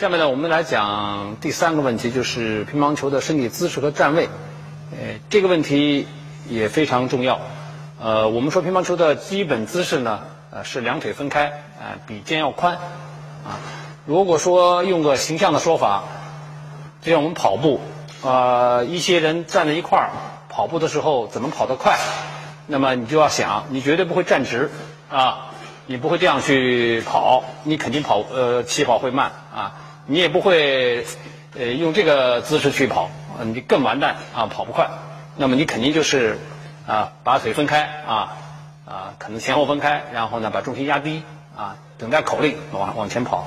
下面呢，我们来讲第三个问题，就是乒乓球的身体姿势和站位。呃，这个问题也非常重要。呃，我们说乒乓球的基本姿势呢，呃，是两腿分开，啊，比肩要宽。啊，如果说用个形象的说法，就像我们跑步，呃，一些人站在一块儿跑步的时候怎么跑得快？那么你就要想，你绝对不会站直，啊。你不会这样去跑，你肯定跑呃起跑会慢啊，你也不会呃用这个姿势去跑，你更完蛋啊，跑不快。那么你肯定就是啊把腿分开啊啊可能前后分开，然后呢把重心压低啊等待口令往往前跑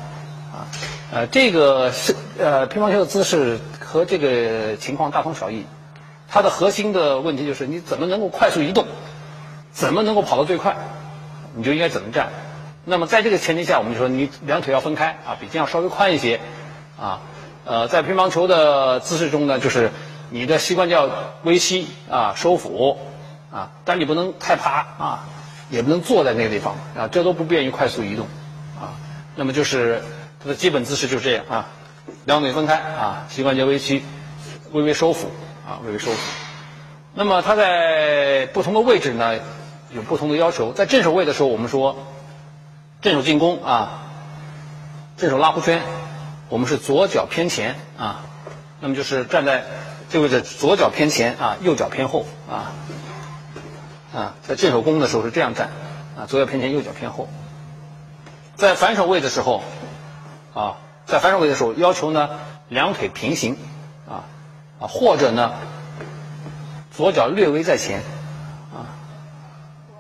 啊呃这个是呃乒乓球的姿势和这个情况大同小异，它的核心的问题就是你怎么能够快速移动，怎么能够跑得最快。你就应该怎么站？那么在这个前提下，我们就说你两腿要分开啊，比肩要稍微宽一些啊。呃，在乒乓球的姿势中呢，就是你的膝关节要微膝啊，收腹啊，但你不能太趴啊，也不能坐在那个地方啊，这都不便于快速移动啊。那么就是它的基本姿势就是这样啊，两腿分开啊，膝关节微屈，微微收腹啊，微微收腹。那么它在不同的位置呢？有不同的要求，在正手位的时候，我们说正手进攻啊，正手拉弧圈，我们是左脚偏前啊，那么就是站在这位置，左脚偏前啊，右脚偏后啊啊，在正手攻的时候是这样站啊，左脚偏前，右脚偏后。在反手位的时候啊，在反手位的时候，要求呢两腿平行啊啊，或者呢左脚略微在前啊。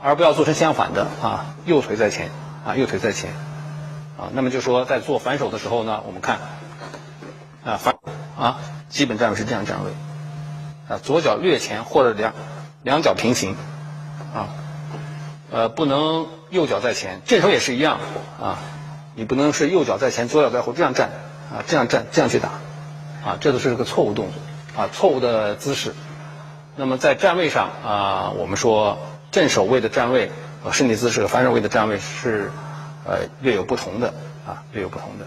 而不要做成相反的啊，右腿在前啊，右腿在前啊。那么就说在做反手的时候呢，我们看啊反啊，基本站位是这样站位啊，左脚略前或者两两脚平行啊，呃，不能右脚在前。正手也是一样啊，你不能是右脚在前，左脚在后这样站啊，这样站这样去打啊，这都是个错误动作啊，错误的姿势。那么在站位上啊，我们说。正手位的站位和身体姿势和反手位的站位是呃略有不同的啊，略有不同的。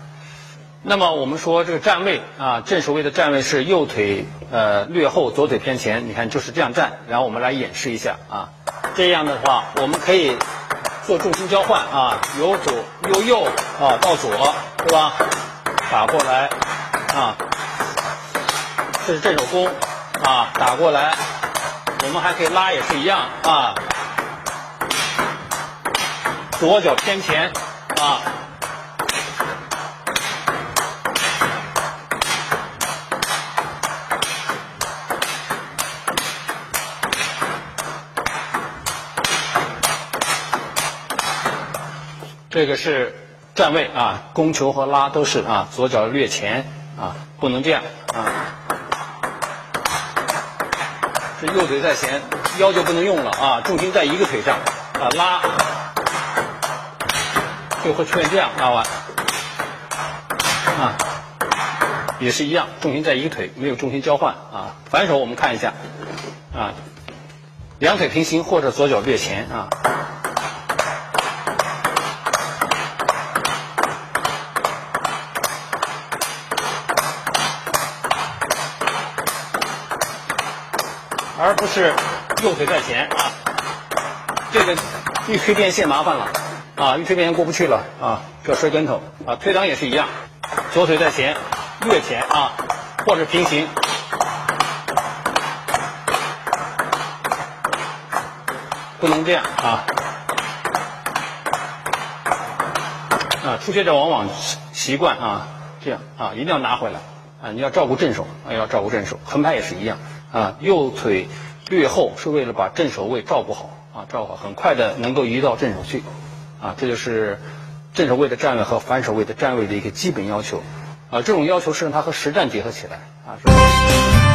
那么我们说这个站位啊，正手位的站位是右腿呃略后，左腿偏前。你看就是这样站，然后我们来演示一下啊。这样的话，我们可以做重心交换啊，由左由右啊到左，对吧？打过来啊，这是正手攻啊，打过来，我们还可以拉，也是一样啊。左脚偏前，啊，这个是站位啊，攻球和拉都是啊，左脚略前啊，不能这样啊，是右腿在前，腰就不能用了啊，重心在一个腿上啊，拉。就会出现这样拉完啊，也是一样，重心在一个腿，没有重心交换啊。反手我们看一下啊，两腿平行或者左脚略前啊，而不是右腿在前啊，这个一推变线麻烦了。啊，一推边过不去了啊，就要摔跟头啊。推挡也是一样，左腿在前，略前啊，或者平行，不能这样啊。啊，初学者往往习惯啊这样啊，一定要拿回来啊。你要照顾正手啊，要照顾正手。横拍也是一样啊，右腿略后是为了把正手位照顾好啊，照顾好，很快的能够移到正手去。啊，这就是正手位的站位和反手位的站位的一个基本要求，啊，这种要求是让它和实战结合起来，啊。